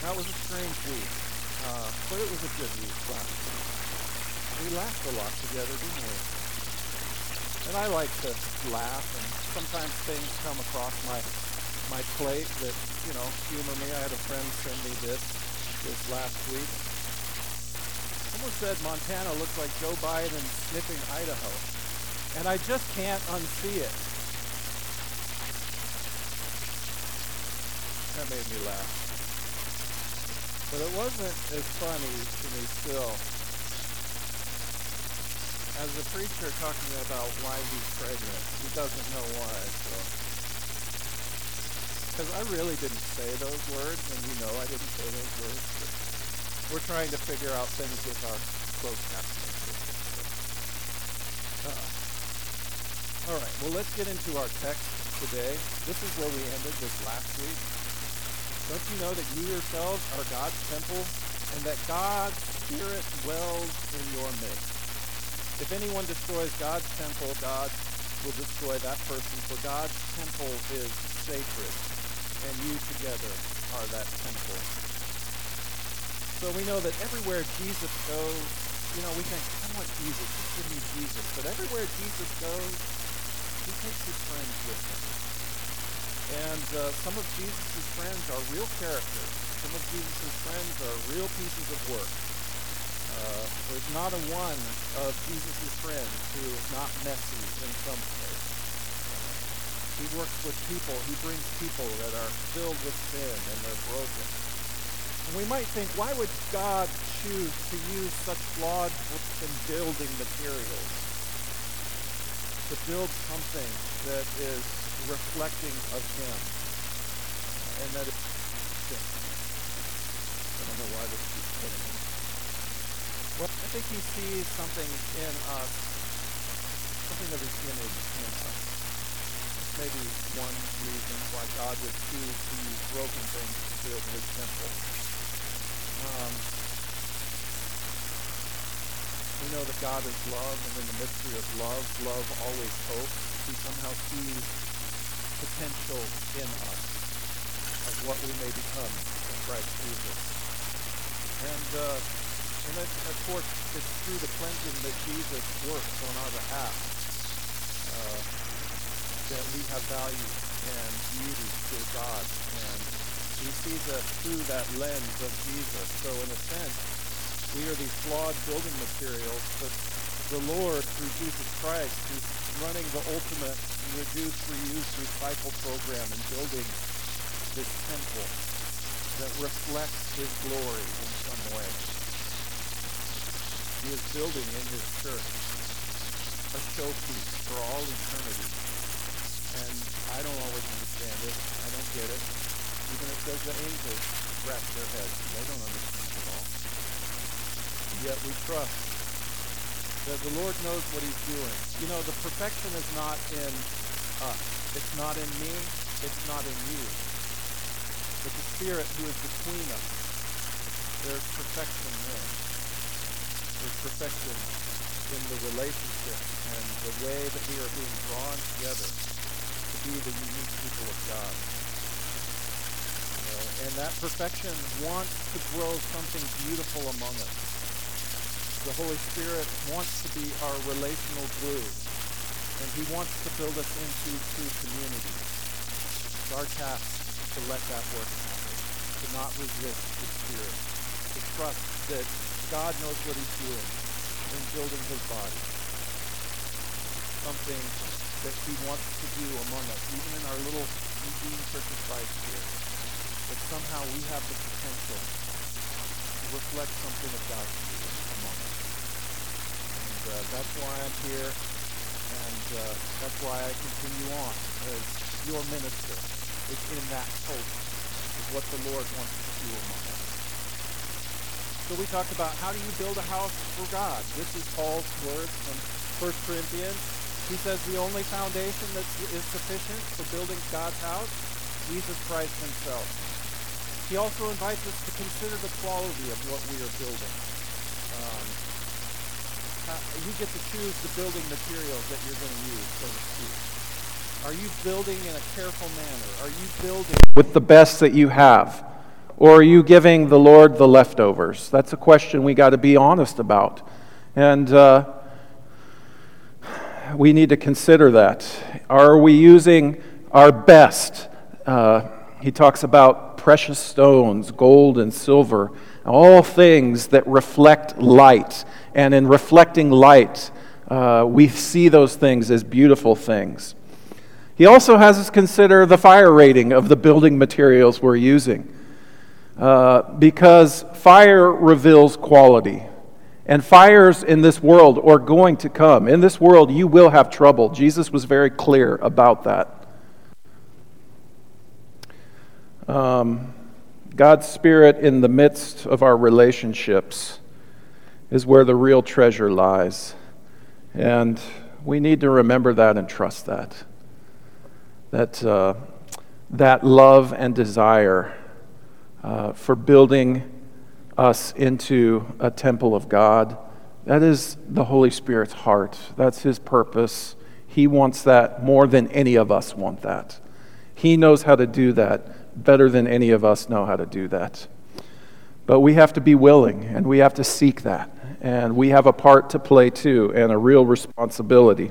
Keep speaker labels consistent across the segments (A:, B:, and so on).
A: That was a strange week, uh, but it was a good week last week. We laughed a lot together, didn't we? And I like to laugh, and sometimes things come across my my plate that you know humor me. I had a friend send me this this last week. Someone said Montana looks like Joe Biden sniffing Idaho, and I just can't unsee it. That made me laugh. But it wasn't as funny to me still as a preacher talking about why he's pregnant. He doesn't know why, so. Because I really didn't say those words, and you know I didn't say those words. But we're trying to figure out things with our close captioning system. So. Uh-uh. All right, well, let's get into our text today. This is where we ended this last week. Don't you know that you yourselves are God's temple and that God's Spirit dwells in your midst? If anyone destroys God's temple, God will destroy that person, for God's temple is sacred, and you together are that temple. So we know that everywhere Jesus goes, you know, we think, I want Jesus, just give me Jesus. But everywhere Jesus goes, he takes his friends with him. And uh, some of Jesus' friends are real characters. Some of Jesus' friends are real pieces of work. Uh, there's not a one of Jesus' friends who is not messy in some way. Uh, he works with people. He brings people that are filled with sin and they're broken. And we might think, why would God choose to use such flawed and building materials to build something that is reflecting of him. And that is I don't know why this keeps hitting me. Well, I think he sees something in us, something of his image in us. This may be one reason why God would choose to use broken things to build his temple. Um, we know that God is love, and in the mystery of love, love always hopes. He somehow sees potential in us of what we may become in Christ Jesus. And, uh, and it, of course, it's through the cleansing that Jesus works on our behalf uh, that we have value and beauty to God. And he sees us through that lens of Jesus. So in a sense, we are these flawed building materials, but the Lord, through Jesus Christ, is running the ultimate reduce, reuse, recycle program and building this temple that reflects his glory in some way. He is building in his church a showpiece for all eternity. And I don't always understand it. I don't get it. Even it says the angels scratch their heads. They don't understand. Yet we trust that the Lord knows what he's doing. You know, the perfection is not in us. It's not in me. It's not in you. But the Spirit who is between us, there's perfection there. There's perfection in the relationship and the way that we are being drawn together to be the unique people of God. Uh, and that perfection wants to grow something beautiful among us. The Holy Spirit wants to be our relational glue, and he wants to build us into true community. It's our task to let that work happen, to not resist the Spirit, to trust that God knows what he's doing in building his body. Something that he wants to do among us, even in our little Eugene Church of Christ here. That somehow we have the potential to reflect something of God's spirit among us. And uh, that's why I'm here, and uh, that's why I continue on as your minister is in that hope of what the Lord wants to do among us. So we talked about how do you build a house for God. This is Paul's words from 1 Corinthians. He says the only foundation that is sufficient for building God's house, Jesus Christ himself. He also invites us to consider the quality of what we are building. Um, you get to choose the building materials that you're going to use, so to speak. Are you building in a careful manner? Are you building with the best that you have?
B: Or are you giving the Lord the leftovers? That's a question we got to be honest about. And uh, we need to consider that. Are we using our best? Uh, he talks about precious stones, gold and silver, all things that reflect light. And in reflecting light, uh, we see those things as beautiful things. He also has us consider the fire rating of the building materials we're using. Uh, because fire reveals quality. And fires in this world are going to come. In this world, you will have trouble. Jesus was very clear about that. Um, God's Spirit in the midst of our relationships is where the real treasure lies. And we need to remember that and trust that. That, uh, that love and desire uh, for building us into a temple of God, that is the Holy Spirit's heart. That's His purpose. He wants that more than any of us want that. He knows how to do that better than any of us know how to do that. But we have to be willing and we have to seek that. And we have a part to play too and a real responsibility.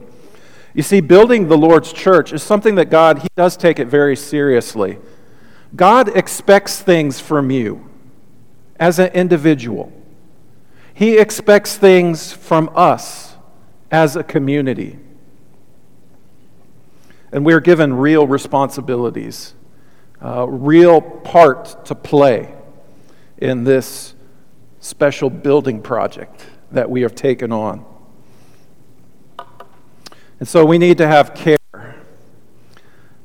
B: You see, building the Lord's church is something that God, He does take it very seriously. God expects things from you as an individual, He expects things from us as a community. And we're given real responsibilities, uh, real part to play in this special building project that we have taken on. And so we need to have care.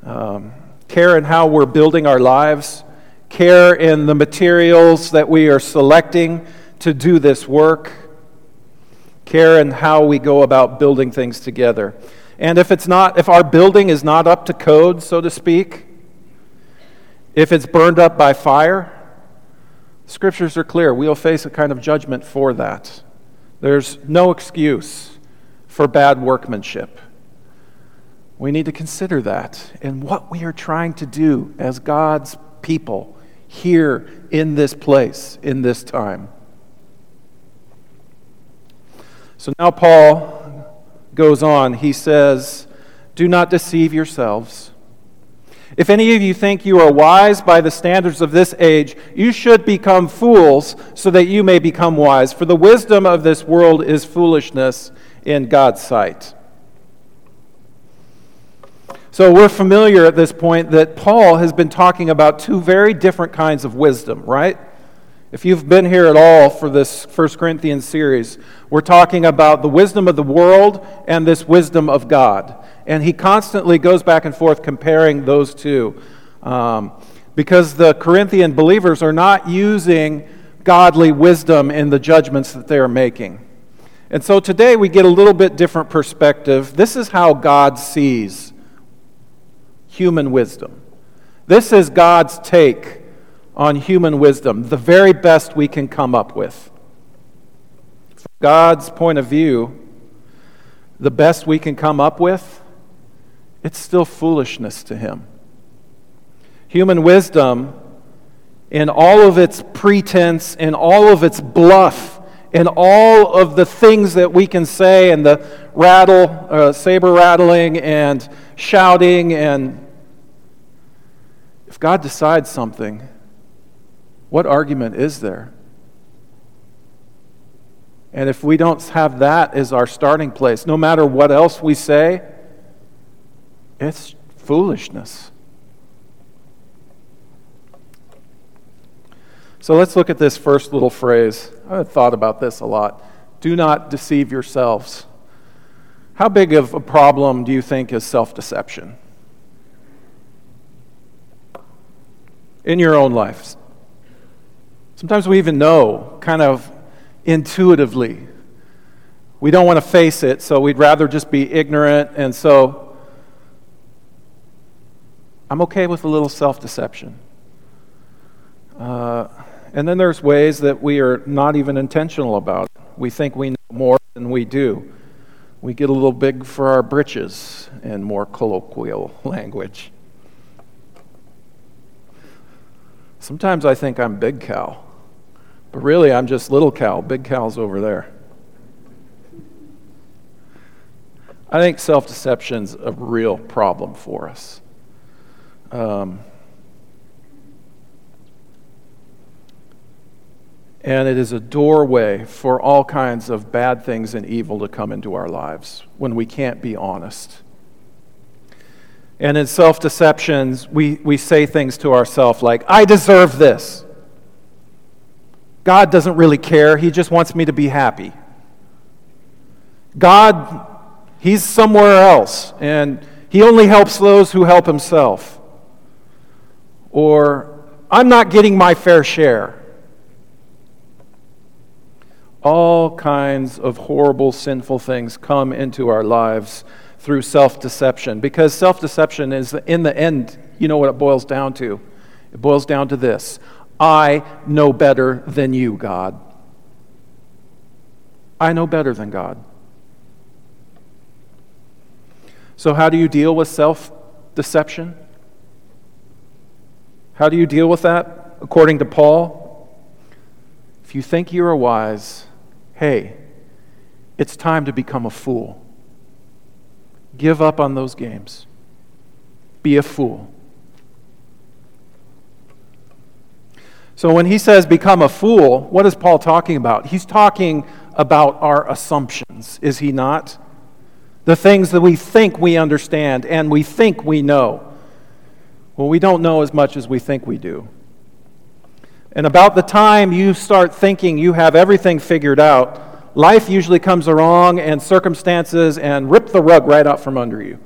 B: Um, care in how we're building our lives, care in the materials that we are selecting to do this work, care in how we go about building things together. And if it's not, if our building is not up to code, so to speak, if it's burned up by fire, scriptures are clear. We'll face a kind of judgment for that. There's no excuse for bad workmanship. We need to consider that in what we are trying to do as God's people here in this place, in this time. So now Paul goes on. He says, Do not deceive yourselves. If any of you think you are wise by the standards of this age, you should become fools so that you may become wise. For the wisdom of this world is foolishness in God's sight. So we're familiar at this point that Paul has been talking about two very different kinds of wisdom, right? If you've been here at all for this 1 Corinthians series, we're talking about the wisdom of the world and this wisdom of God. And he constantly goes back and forth comparing those two. Um, because the Corinthian believers are not using godly wisdom in the judgments that they are making. And so today we get a little bit different perspective. This is how God sees human wisdom. This is God's take on human wisdom, the very best we can come up with. From God's point of view, the best we can come up with, it's still foolishness to Him. Human wisdom, in all of its pretense, in all of its bluff, in all of the things that we can say, and the rattle, uh, saber rattling, and shouting, and if God decides something, what argument is there? And if we don't have that as our starting place, no matter what else we say, it's foolishness. So let's look at this first little phrase. I've thought about this a lot. Do not deceive yourselves. How big of a problem do you think is self deception? in your own lives. Sometimes we even know, kind of intuitively. We don't want to face it, so we'd rather just be ignorant. And so I'm okay with a little self deception. Uh, and then there's ways that we are not even intentional about. We think we know more than we do. We get a little big for our britches, in more colloquial language. Sometimes I think I'm Big Cal, but really I'm just Little Cal. Big Cal's over there. I think self deception's a real problem for us. Um, and it is a doorway for all kinds of bad things and evil to come into our lives when we can't be honest. And in self deceptions, we, we say things to ourselves like, I deserve this. God doesn't really care, He just wants me to be happy. God, He's somewhere else, and He only helps those who help Himself. Or, I'm not getting my fair share. All kinds of horrible, sinful things come into our lives through self deception because self deception is, in the end, you know what it boils down to? It boils down to this I know better than you, God. I know better than God. So, how do you deal with self deception? How do you deal with that? According to Paul, if you think you are wise, hey, it's time to become a fool. Give up on those games. Be a fool. So when he says become a fool, what is Paul talking about? He's talking about our assumptions, is he not? The things that we think we understand and we think we know. Well, we don't know as much as we think we do. And about the time you start thinking you have everything figured out, life usually comes along and circumstances and rip the rug right out from under you.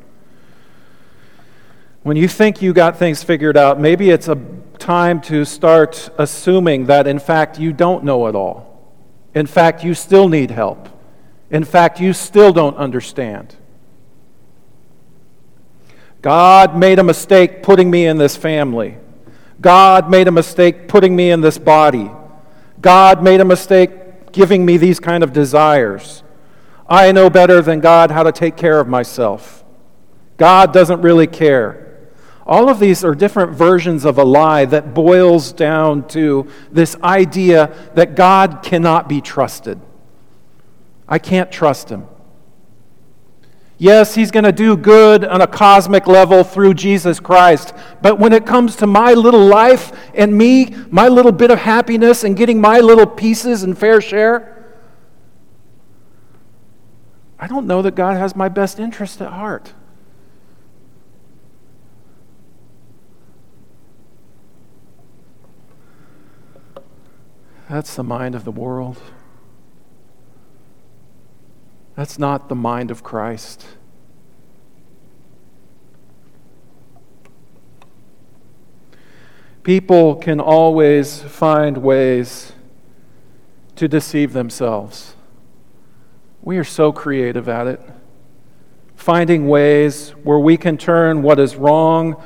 B: When you think you got things figured out, maybe it's a time to start assuming that, in fact, you don't know it all. In fact, you still need help. In fact, you still don't understand. God made a mistake putting me in this family. God made a mistake putting me in this body. God made a mistake giving me these kind of desires. I know better than God how to take care of myself. God doesn't really care. All of these are different versions of a lie that boils down to this idea that God cannot be trusted. I can't trust him. Yes, he's going to do good on a cosmic level through Jesus Christ. But when it comes to my little life and me, my little bit of happiness and getting my little pieces and fair share, I don't know that God has my best interest at heart. That's the mind of the world. That's not the mind of Christ. People can always find ways to deceive themselves. We are so creative at it. Finding ways where we can turn what is wrong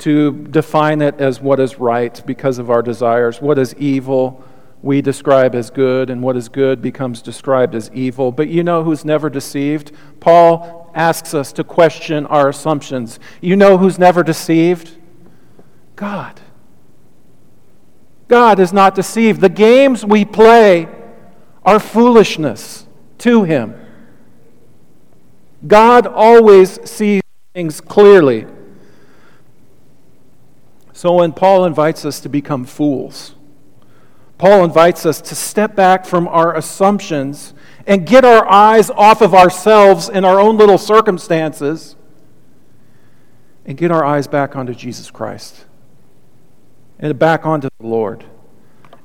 B: to define it as what is right because of our desires, what is evil we describe as good, and what is good becomes described as evil. But you know who's never deceived? Paul asks us to question our assumptions. You know who's never deceived? God. God is not deceived. The games we play are foolishness to Him. God always sees things clearly. So when Paul invites us to become fools, Paul invites us to step back from our assumptions and get our eyes off of ourselves and our own little circumstances and get our eyes back onto Jesus Christ and back onto the Lord.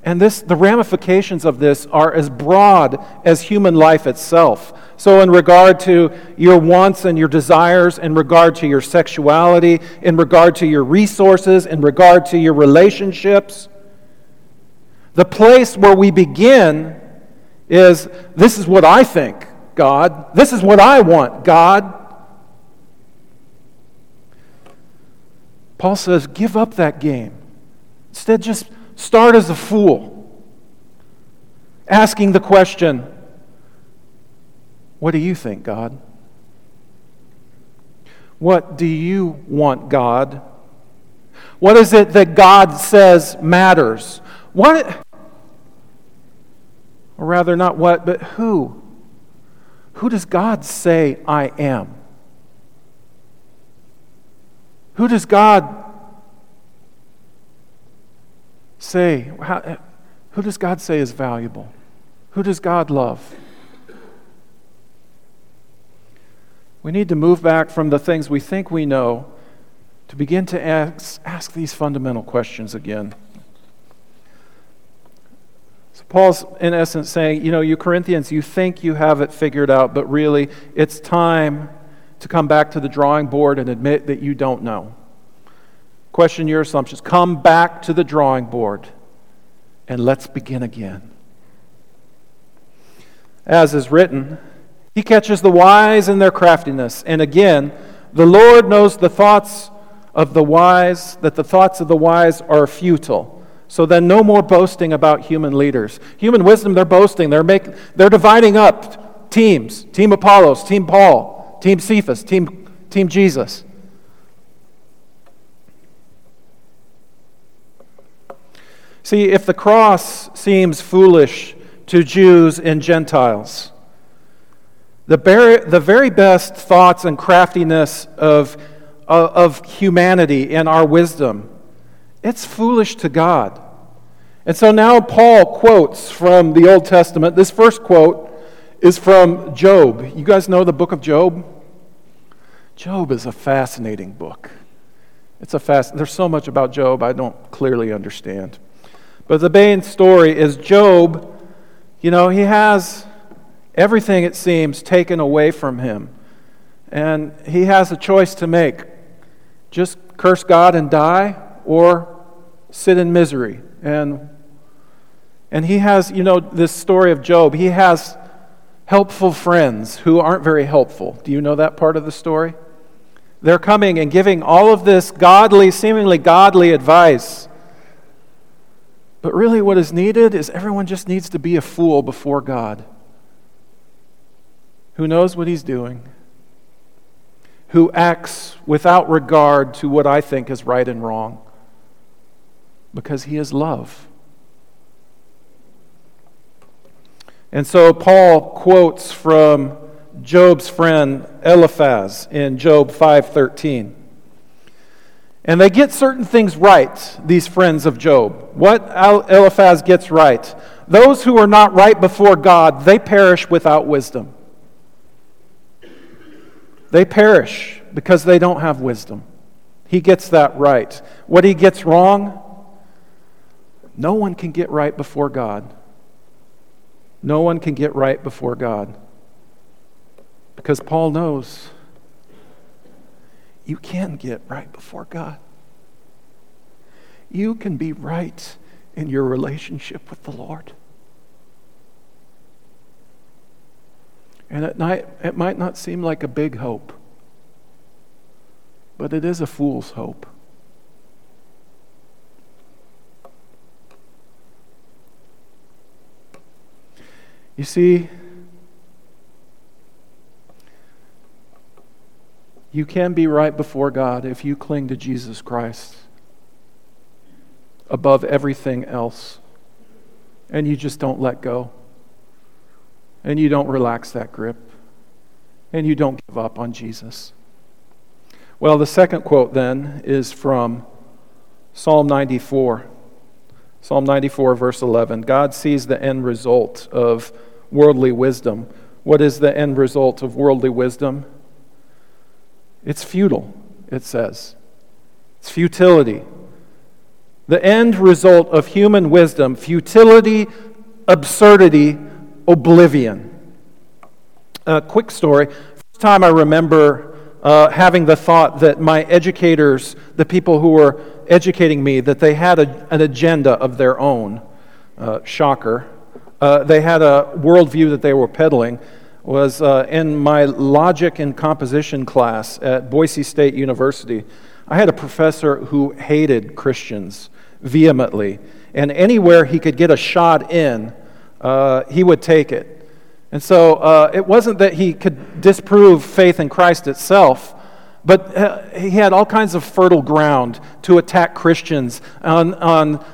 B: And this, the ramifications of this are as broad as human life itself. So, in regard to your wants and your desires, in regard to your sexuality, in regard to your resources, in regard to your relationships, the place where we begin is this is what I think, God. This is what I want, God. Paul says, give up that game. Instead, just start as a fool, asking the question, What do you think, God? What do you want, God? What is it that God says matters? What, or rather, not what, but who? Who does God say I am? Who does God say, how, who does God say is valuable? Who does God love? We need to move back from the things we think we know to begin to ask, ask these fundamental questions again. Paul's in essence saying, you know, you Corinthians, you think you have it figured out, but really it's time to come back to the drawing board and admit that you don't know. Question your assumptions. Come back to the drawing board and let's begin again. As is written, he catches the wise in their craftiness. And again, the Lord knows the thoughts of the wise, that the thoughts of the wise are futile. So then, no more boasting about human leaders. Human wisdom, they're boasting. They're, make, they're dividing up teams Team Apollos, Team Paul, Team Cephas, Team, team Jesus. See, if the cross seems foolish to Jews and Gentiles, the very, the very best thoughts and craftiness of, of, of humanity and our wisdom, it's foolish to God. And so now Paul quotes from the Old Testament. This first quote is from Job. You guys know the book of Job? Job is a fascinating book. It's a fast, there's so much about Job I don't clearly understand. But the main story is Job, you know, he has everything, it seems, taken away from him. And he has a choice to make just curse God and die, or sit in misery. And, and he has, you know, this story of Job, he has helpful friends who aren't very helpful. Do you know that part of the story? They're coming and giving all of this godly, seemingly godly advice but really, what is needed is everyone just needs to be a fool before God who knows what he's doing, who acts without regard to what I think is right and wrong, because he is love. And so Paul quotes from Job's friend Eliphaz in Job 5:13. And they get certain things right, these friends of Job. What Eliphaz gets right? Those who are not right before God, they perish without wisdom. They perish because they don't have wisdom. He gets that right. What he gets wrong, no one can get right before God. No one can get right before God. Because Paul knows you can get right before God. You can be right in your relationship with the Lord. And at night, it might not seem like a big hope, but it is a fool's hope. You see, You can be right before God if you cling to Jesus Christ above everything else. And you just don't let go. And you don't relax that grip. And you don't give up on Jesus. Well, the second quote then is from Psalm 94. Psalm 94, verse 11. God sees the end result of worldly wisdom. What is the end result of worldly wisdom? It's futile, it says. It's futility. The end result of human wisdom futility, absurdity, oblivion. A quick story. First time I remember uh, having the thought that my educators, the people who were educating me, that they had a, an agenda of their own. Uh, shocker. Uh, they had a worldview that they were peddling was uh, in my logic and composition class at Boise State University. I had a professor who hated Christians vehemently, and anywhere he could get a shot in, uh, he would take it. And so uh, it wasn't that he could disprove faith in Christ itself, But uh, he had all kinds of fertile ground to attack Christians on, on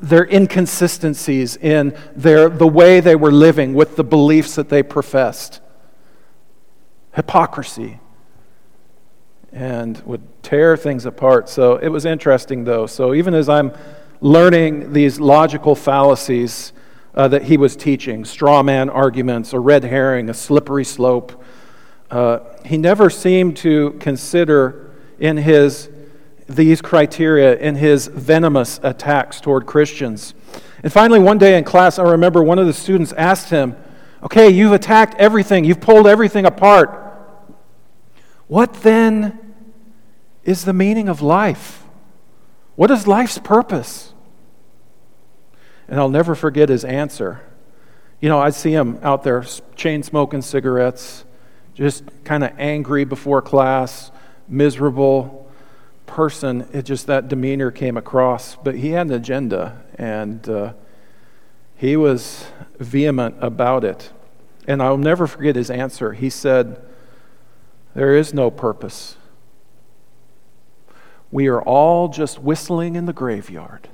B: their inconsistencies in their, the way they were living with the beliefs that they professed. Hypocrisy. And would tear things apart. So it was interesting, though. So even as I'm learning these logical fallacies uh, that he was teaching straw man arguments, a red herring, a slippery slope uh, he never seemed to consider in his these criteria in his venomous attacks toward Christians. And finally, one day in class, I remember one of the students asked him, Okay, you've attacked everything, you've pulled everything apart. What then is the meaning of life? What is life's purpose? And I'll never forget his answer. You know, I'd see him out there chain smoking cigarettes, just kind of angry before class, miserable person. It just that demeanor came across. But he had an agenda, and uh, he was vehement about it. And I'll never forget his answer. He said, There is no purpose. We are all just whistling in the graveyard.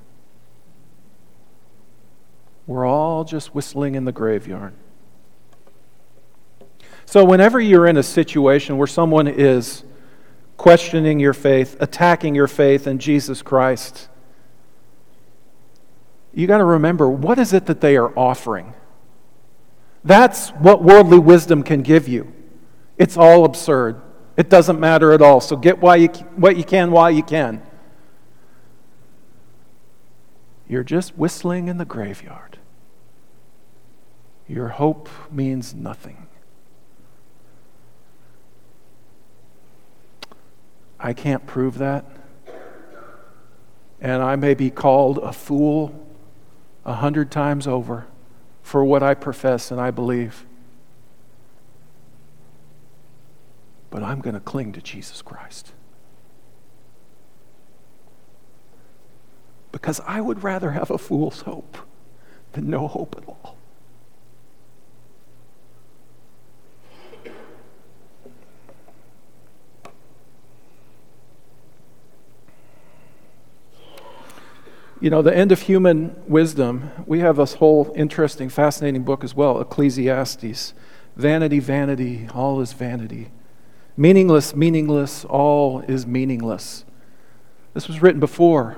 B: We're all just whistling in the graveyard. So, whenever you're in a situation where someone is questioning your faith, attacking your faith in Jesus Christ, you got to remember what is it that they are offering? That's what worldly wisdom can give you. It's all absurd. It doesn't matter at all. So get why you, what you can while you can. You're just whistling in the graveyard. Your hope means nothing. I can't prove that. And I may be called a fool a hundred times over for what I profess and I believe. But I'm going to cling to Jesus Christ. Because I would rather have a fool's hope than no hope at all. You know, the end of human wisdom, we have this whole interesting, fascinating book as well, Ecclesiastes. Vanity, vanity, all is vanity. Meaningless, meaningless, all is meaningless. This was written before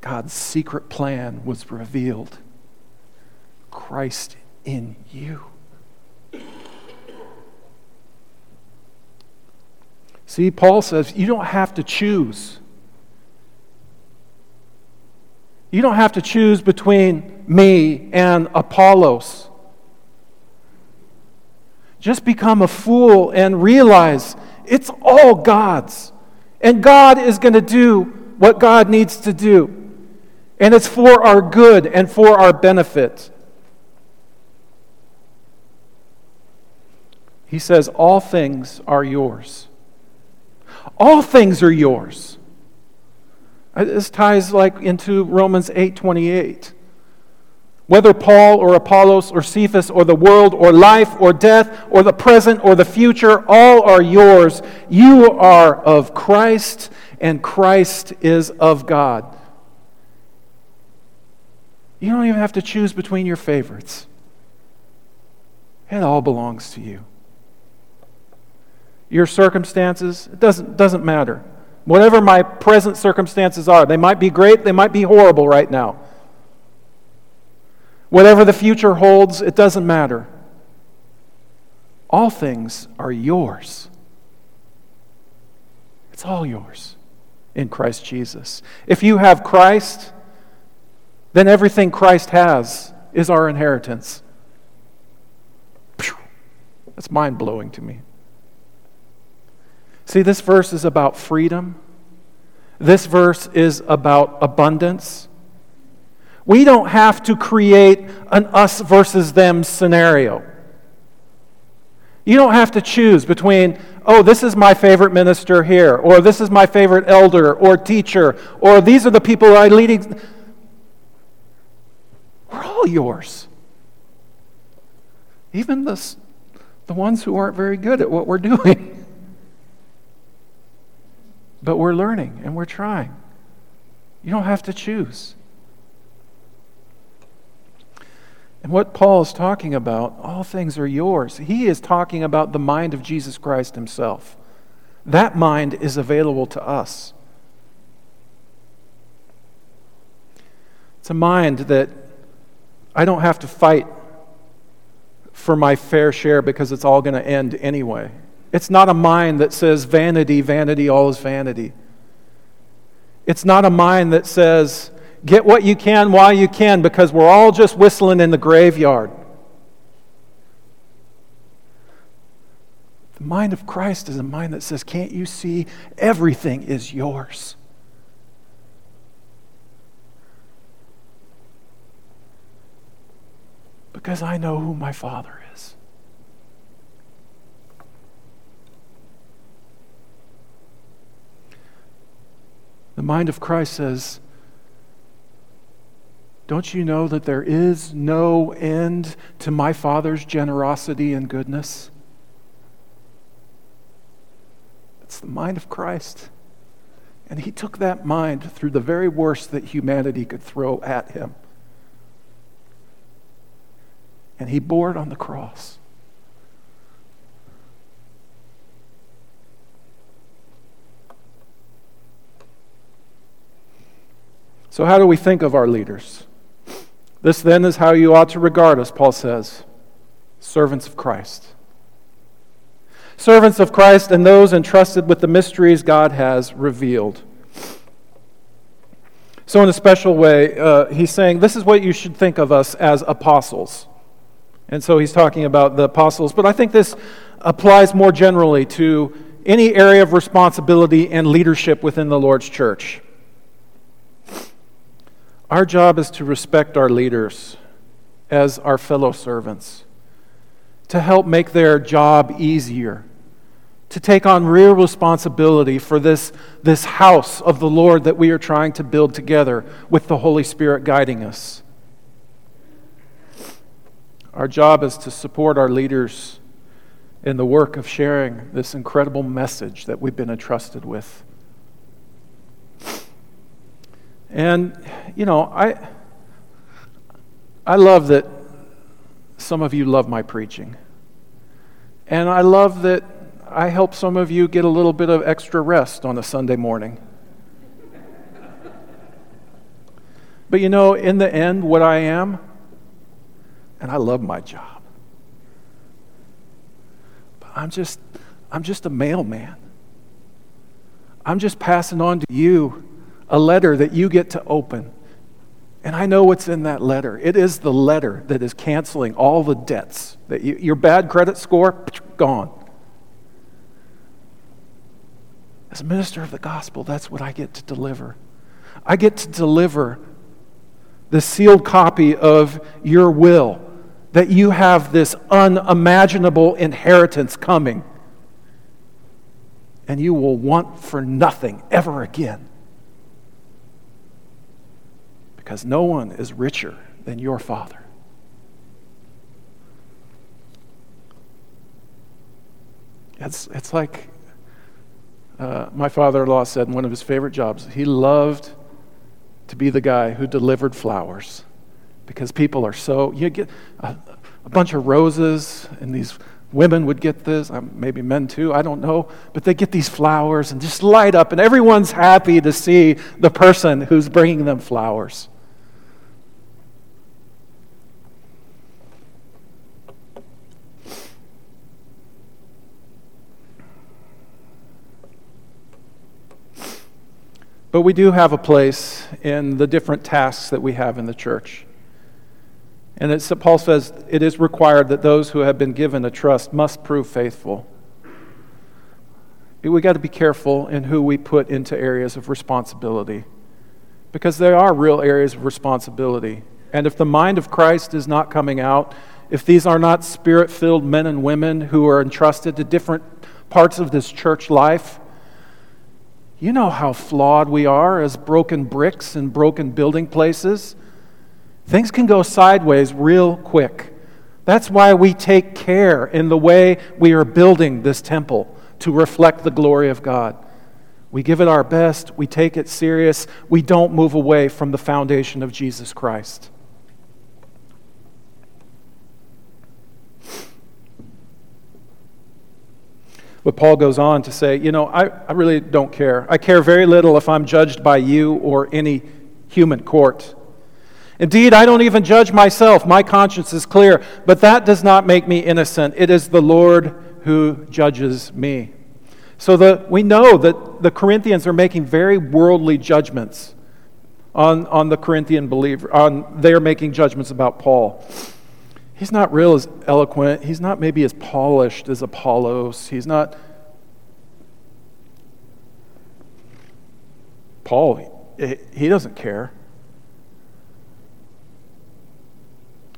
B: God's secret plan was revealed Christ in you. See, Paul says you don't have to choose. You don't have to choose between me and Apollos. Just become a fool and realize it's all God's. And God is going to do what God needs to do. And it's for our good and for our benefit. He says, All things are yours. All things are yours. Uh, this ties like into Romans 8:28. Whether Paul or Apollos or Cephas or the world or life or death or the present or the future, all are yours. You are of Christ, and Christ is of God. You don't even have to choose between your favorites. It all belongs to you. Your circumstances, it doesn't, doesn't matter. Whatever my present circumstances are, they might be great, they might be horrible right now. Whatever the future holds, it doesn't matter. All things are yours. It's all yours in Christ Jesus. If you have Christ, then everything Christ has is our inheritance. That's mind blowing to me. See, this verse is about freedom. This verse is about abundance. We don't have to create an us versus them scenario. You don't have to choose between, oh, this is my favorite minister here, or this is my favorite elder or teacher, or these are the people I leading. We're all yours. Even the, the ones who aren't very good at what we're doing. But we're learning and we're trying. You don't have to choose. And what Paul is talking about, all things are yours. He is talking about the mind of Jesus Christ himself. That mind is available to us. It's a mind that I don't have to fight for my fair share because it's all going to end anyway. It's not a mind that says, vanity, vanity, all is vanity. It's not a mind that says, get what you can while you can because we're all just whistling in the graveyard. The mind of Christ is a mind that says, Can't you see? Everything is yours. Because I know who my Father is. The mind of Christ says, Don't you know that there is no end to my Father's generosity and goodness? It's the mind of Christ. And he took that mind through the very worst that humanity could throw at him. And he bore it on the cross. So, how do we think of our leaders? This then is how you ought to regard us, Paul says servants of Christ servants of Christ and those entrusted with the mysteries God has revealed. So, in a special way, uh, he's saying this is what you should think of us as apostles. And so he's talking about the apostles, but I think this applies more generally to any area of responsibility and leadership within the Lord's church. Our job is to respect our leaders as our fellow servants to help make their job easier, to take on real responsibility for this, this house of the Lord that we are trying to build together with the Holy Spirit guiding us. Our job is to support our leaders in the work of sharing this incredible message that we've been entrusted with. And, you know, I, I love that some of you love my preaching. And I love that I help some of you get a little bit of extra rest on a Sunday morning. But you know, in the end, what I am, and I love my job, but I'm just, I'm just a mailman. I'm just passing on to you a letter that you get to open and I know what's in that letter. It is the letter that is canceling all the debts. That you, your bad credit score, gone. As a minister of the gospel, that's what I get to deliver. I get to deliver the sealed copy of your will that you have this unimaginable inheritance coming and you will want for nothing ever again because no one is richer than your Father. It's, it's like uh, my father in law said in one of his favorite jobs, he loved to be the guy who delivered flowers because people are so, you get a, a bunch of roses and these women would get this, um, maybe men too, I don't know, but they get these flowers and just light up, and everyone's happy to see the person who's bringing them flowers. But we do have a place in the different tasks that we have in the church. And it's, Paul says it is required that those who have been given a trust must prove faithful. We got to be careful in who we put into areas of responsibility because they are real areas of responsibility. And if the mind of Christ is not coming out, if these are not spirit filled men and women who are entrusted to different parts of this church life, you know how flawed we are as broken bricks and broken building places. Things can go sideways real quick. That's why we take care in the way we are building this temple to reflect the glory of God. We give it our best. We take it serious. We don't move away from the foundation of Jesus Christ. But Paul goes on to say, you know, I, I really don't care. I care very little if I'm judged by you or any human court. Indeed, I don't even judge myself. My conscience is clear, but that does not make me innocent. It is the Lord who judges me. So the, we know that the Corinthians are making very worldly judgments on, on the Corinthian believer. On, they are making judgments about Paul. He's not real as eloquent. He's not maybe as polished as Apollos. He's not. Paul, he doesn't care.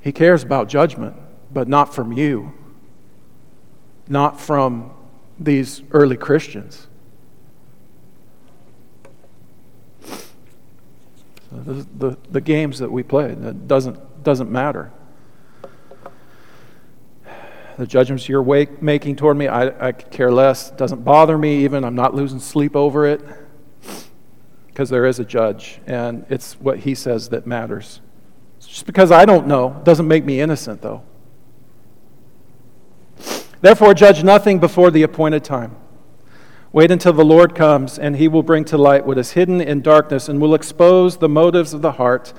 B: He cares about judgment, but not from you, not from these early Christians. So the, the, the games that we play, that doesn't, doesn't matter the judgments you're wake, making toward me, I, I care less. It doesn't bother me even. I'm not losing sleep over it because there is a judge, and it's what he says that matters. Just because I don't know doesn't make me innocent, though. Therefore, judge nothing before the appointed time. Wait until the Lord comes, and he will bring to light what is hidden in darkness and will expose the motives of the heart.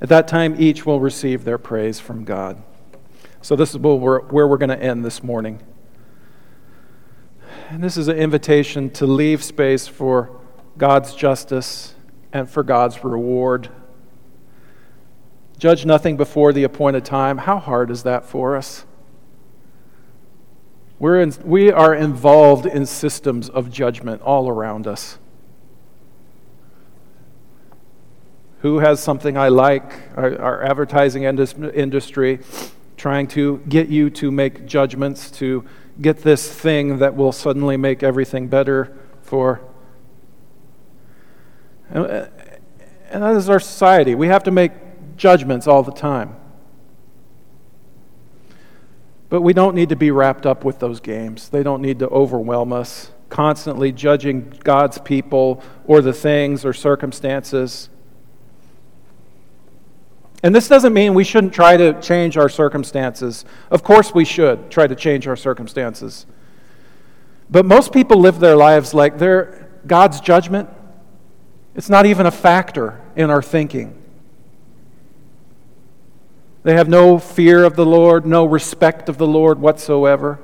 B: At that time, each will receive their praise from God. So, this is where we're, we're going to end this morning. And this is an invitation to leave space for God's justice and for God's reward. Judge nothing before the appointed time. How hard is that for us? We're in, we are involved in systems of judgment all around us. Who has something I like? Our, our advertising industry trying to get you to make judgments, to get this thing that will suddenly make everything better for. And, that is our society. We have to make judgments all the time. But we don't need to be wrapped up with those games. They don't need to overwhelm us, constantly judging God's people or the things or circumstances. And this doesn't mean we shouldn't try to change our circumstances. Of course, we should try to change our circumstances. But most people live their lives like they're God's judgment. It's not even a factor in our thinking. They have no fear of the Lord, no respect of the Lord whatsoever.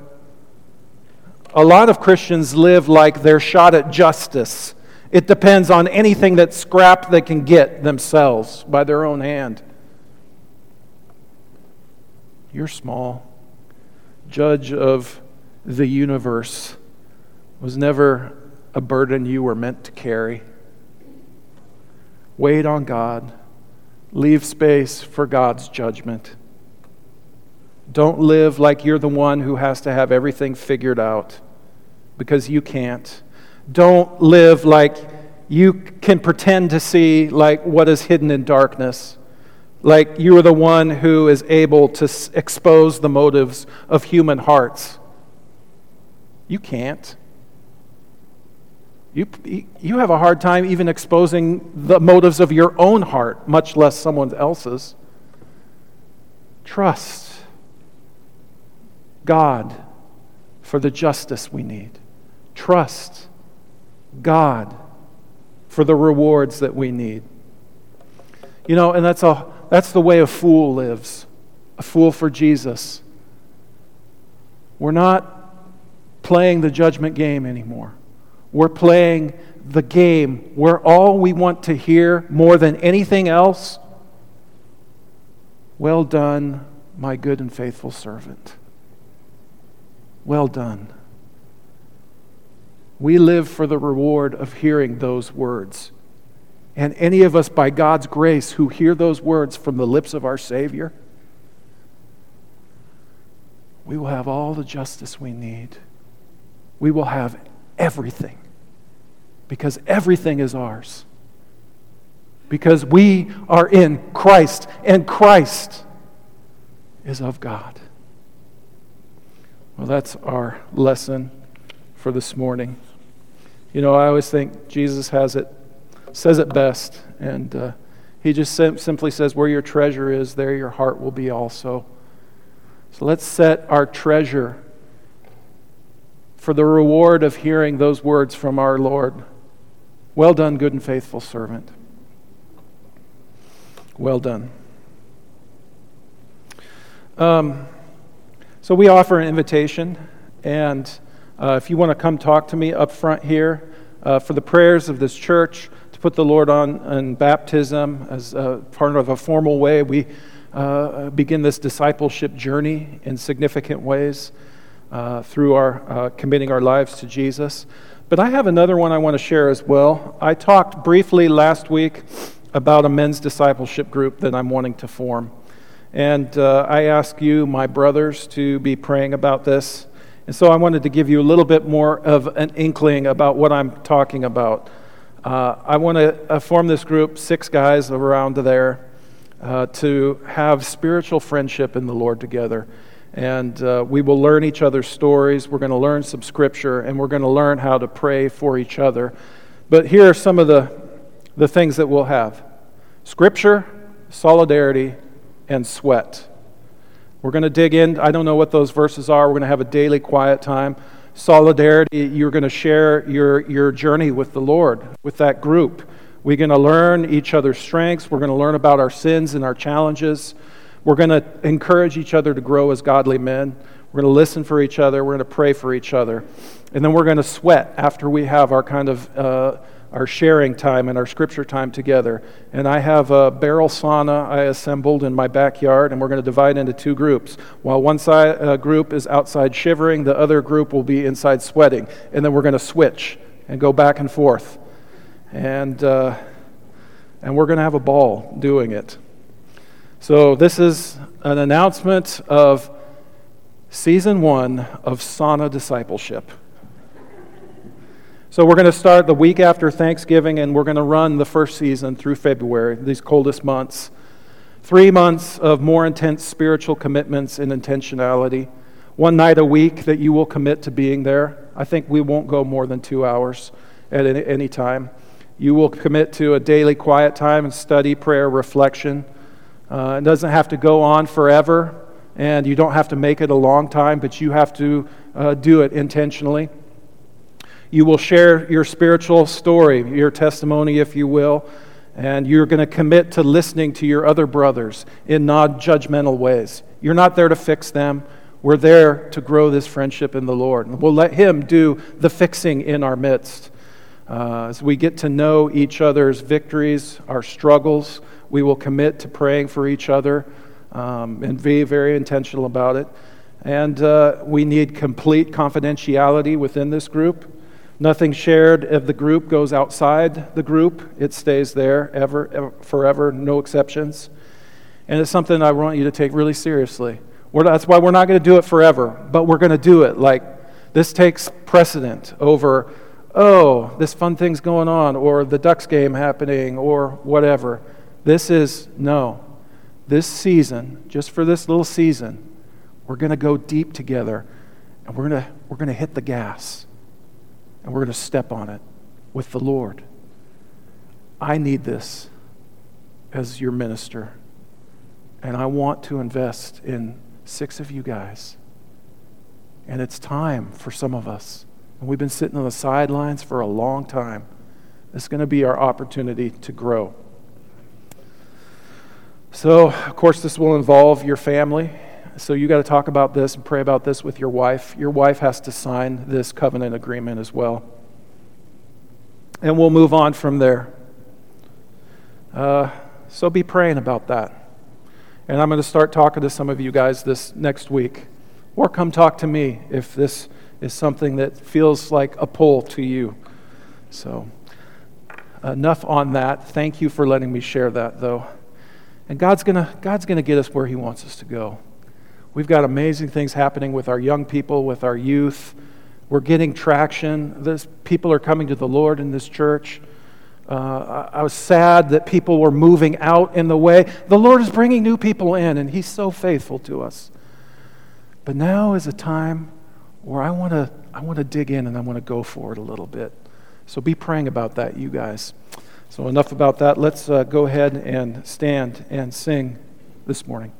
B: A lot of Christians live like they're shot at justice. It depends on anything that scrap they can get themselves by their own hand. You're small. Judge of the universe was never a burden you were meant to carry. Wait on God. Leave space for God's judgment. Don't live like you're the one who has to have everything figured out because you can't. Don't live like you can pretend to see like what is hidden in darkness like you are the one who is able to expose the motives of human hearts. You can't. You, you have a hard time even exposing the motives of your own heart, much less someone else's. Trust God for the justice we need. Trust God for the rewards that we need. You know, and that's a that's the way a fool lives, a fool for Jesus. We're not playing the judgment game anymore. We're playing the game where all we want to hear more than anything else well done, my good and faithful servant. Well done. We live for the reward of hearing those words. And any of us, by God's grace, who hear those words from the lips of our Savior, we will have all the justice we need. We will have everything because everything is ours. Because we are in Christ and Christ is of God. Well, that's our lesson for this morning. You know, I always think Jesus has it, says it best, and uh, he just sim- simply says, Where your treasure is, there your heart will be also. So let's set our treasure for the reward of hearing those words from our Lord. Well done, good and faithful servant. Well done. Um, so we offer an invitation, and uh, if you want to come talk to me up front here uh, for the prayers of this church, put the Lord on in baptism as part of a formal way, we uh, begin this discipleship journey in significant ways uh, through our uh, committing our lives to Jesus. But I have another one I want to share as well. I talked briefly last week about a men's discipleship group that I'm wanting to form. And uh, I ask you, my brothers, to be praying about this. And so I wanted to give you a little bit more of an inkling about what I'm talking about. Uh, I want to uh, form this group, six guys around there, uh, to have spiritual friendship in the Lord together. And uh, we will learn each other's stories. We're going to learn some scripture, and we're going to learn how to pray for each other. But here are some of the the things that we'll have scripture, solidarity, and sweat. We're going to dig in. I don't know what those verses are. We're going to have a daily quiet time. Solidarity, you're going to share your, your journey with the Lord, with that group. We're going to learn each other's strengths. We're going to learn about our sins and our challenges. We're going to encourage each other to grow as godly men. We're going to listen for each other. We're going to pray for each other. And then we're going to sweat after we have our kind of uh, our sharing time and our scripture time together. And I have a barrel sauna I assembled in my backyard, and we're going to divide into two groups. While one side uh, group is outside shivering, the other group will be inside sweating. And then we're going to switch and go back and forth. And, uh, and we're going to have a ball doing it. So, this is an announcement of season one of sauna discipleship. So we're going to start the week after Thanksgiving, and we're going to run the first season through February, these coldest months. Three months of more intense spiritual commitments and intentionality. One night a week that you will commit to being there. I think we won't go more than two hours at any time. You will commit to a daily quiet time and study, prayer, reflection. Uh, it doesn't have to go on forever, and you don't have to make it a long time, but you have to uh, do it intentionally. You will share your spiritual story, your testimony, if you will, and you're going to commit to listening to your other brothers in non judgmental ways. You're not there to fix them. We're there to grow this friendship in the Lord. And we'll let Him do the fixing in our midst. Uh, as we get to know each other's victories, our struggles, we will commit to praying for each other um, and be very intentional about it. And uh, we need complete confidentiality within this group. Nothing shared of the group goes outside the group. It stays there ever, ever, forever, no exceptions. And it's something I want you to take really seriously. We're, that's why we're not going to do it forever, but we're going to do it. Like, this takes precedent over, oh, this fun thing's going on, or the Ducks game happening, or whatever. This is, no. This season, just for this little season, we're going to go deep together, and we're going to, we're going to hit the gas and we're going to step on it with the Lord. I need this as your minister, and I want to invest in six of you guys. And it's time for some of us. And we've been sitting on the sidelines for a long time. It's going to be our opportunity to grow. So, of course, this will involve your family. So, you got to talk about this and pray about this with your wife. Your wife has to sign this covenant agreement as well and we'll move on from there. Uh, so be praying about that. And I'm going to start talking to some of you guys this next week. Or come talk to me if this is something that feels like a pull to you. So, enough on that. Thank you for letting me share that, though. And God's going to God's going to get us where He wants us to go. We've got amazing things happening with our young people, with our youth. We're getting traction. This, people are coming to the Lord in this church. Uh, I, was sad that people were moving out in the way. The Lord is bringing new people in, and He's so faithful to us. But now is a time where I want to I want to dig in and I want to go for it a little bit. So be praying about that, you guys. So, enough about that. Let's uh, go ahead and stand and sing this morning.